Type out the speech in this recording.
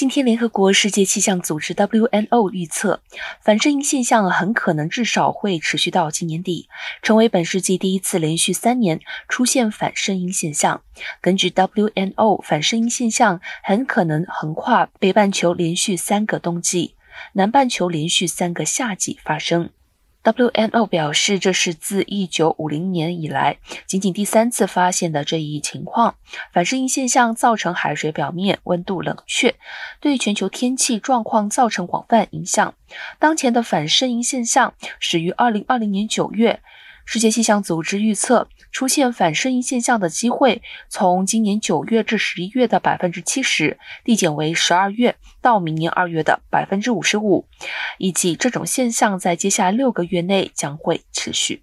今天，联合国世界气象组织 WNO 预测，反声音现象很可能至少会持续到今年底，成为本世纪第一次连续三年出现反声音现象。根据 WNO，反声音现象很可能横跨北半球，连续三个冬季，南半球连续三个夏季发生。WNO 表示，这是自1950年以来仅仅第三次发现的这一情况。反射音现象造成海水表面温度冷却，对全球天气状况造成广泛影响。当前的反射音现象始于2020年9月。世界气象组织预测，出现反声音现象的机会从今年九月至十一月的百分之七十递减为十二月到明年二月的百分之五十五，以及这种现象在接下来六个月内将会持续。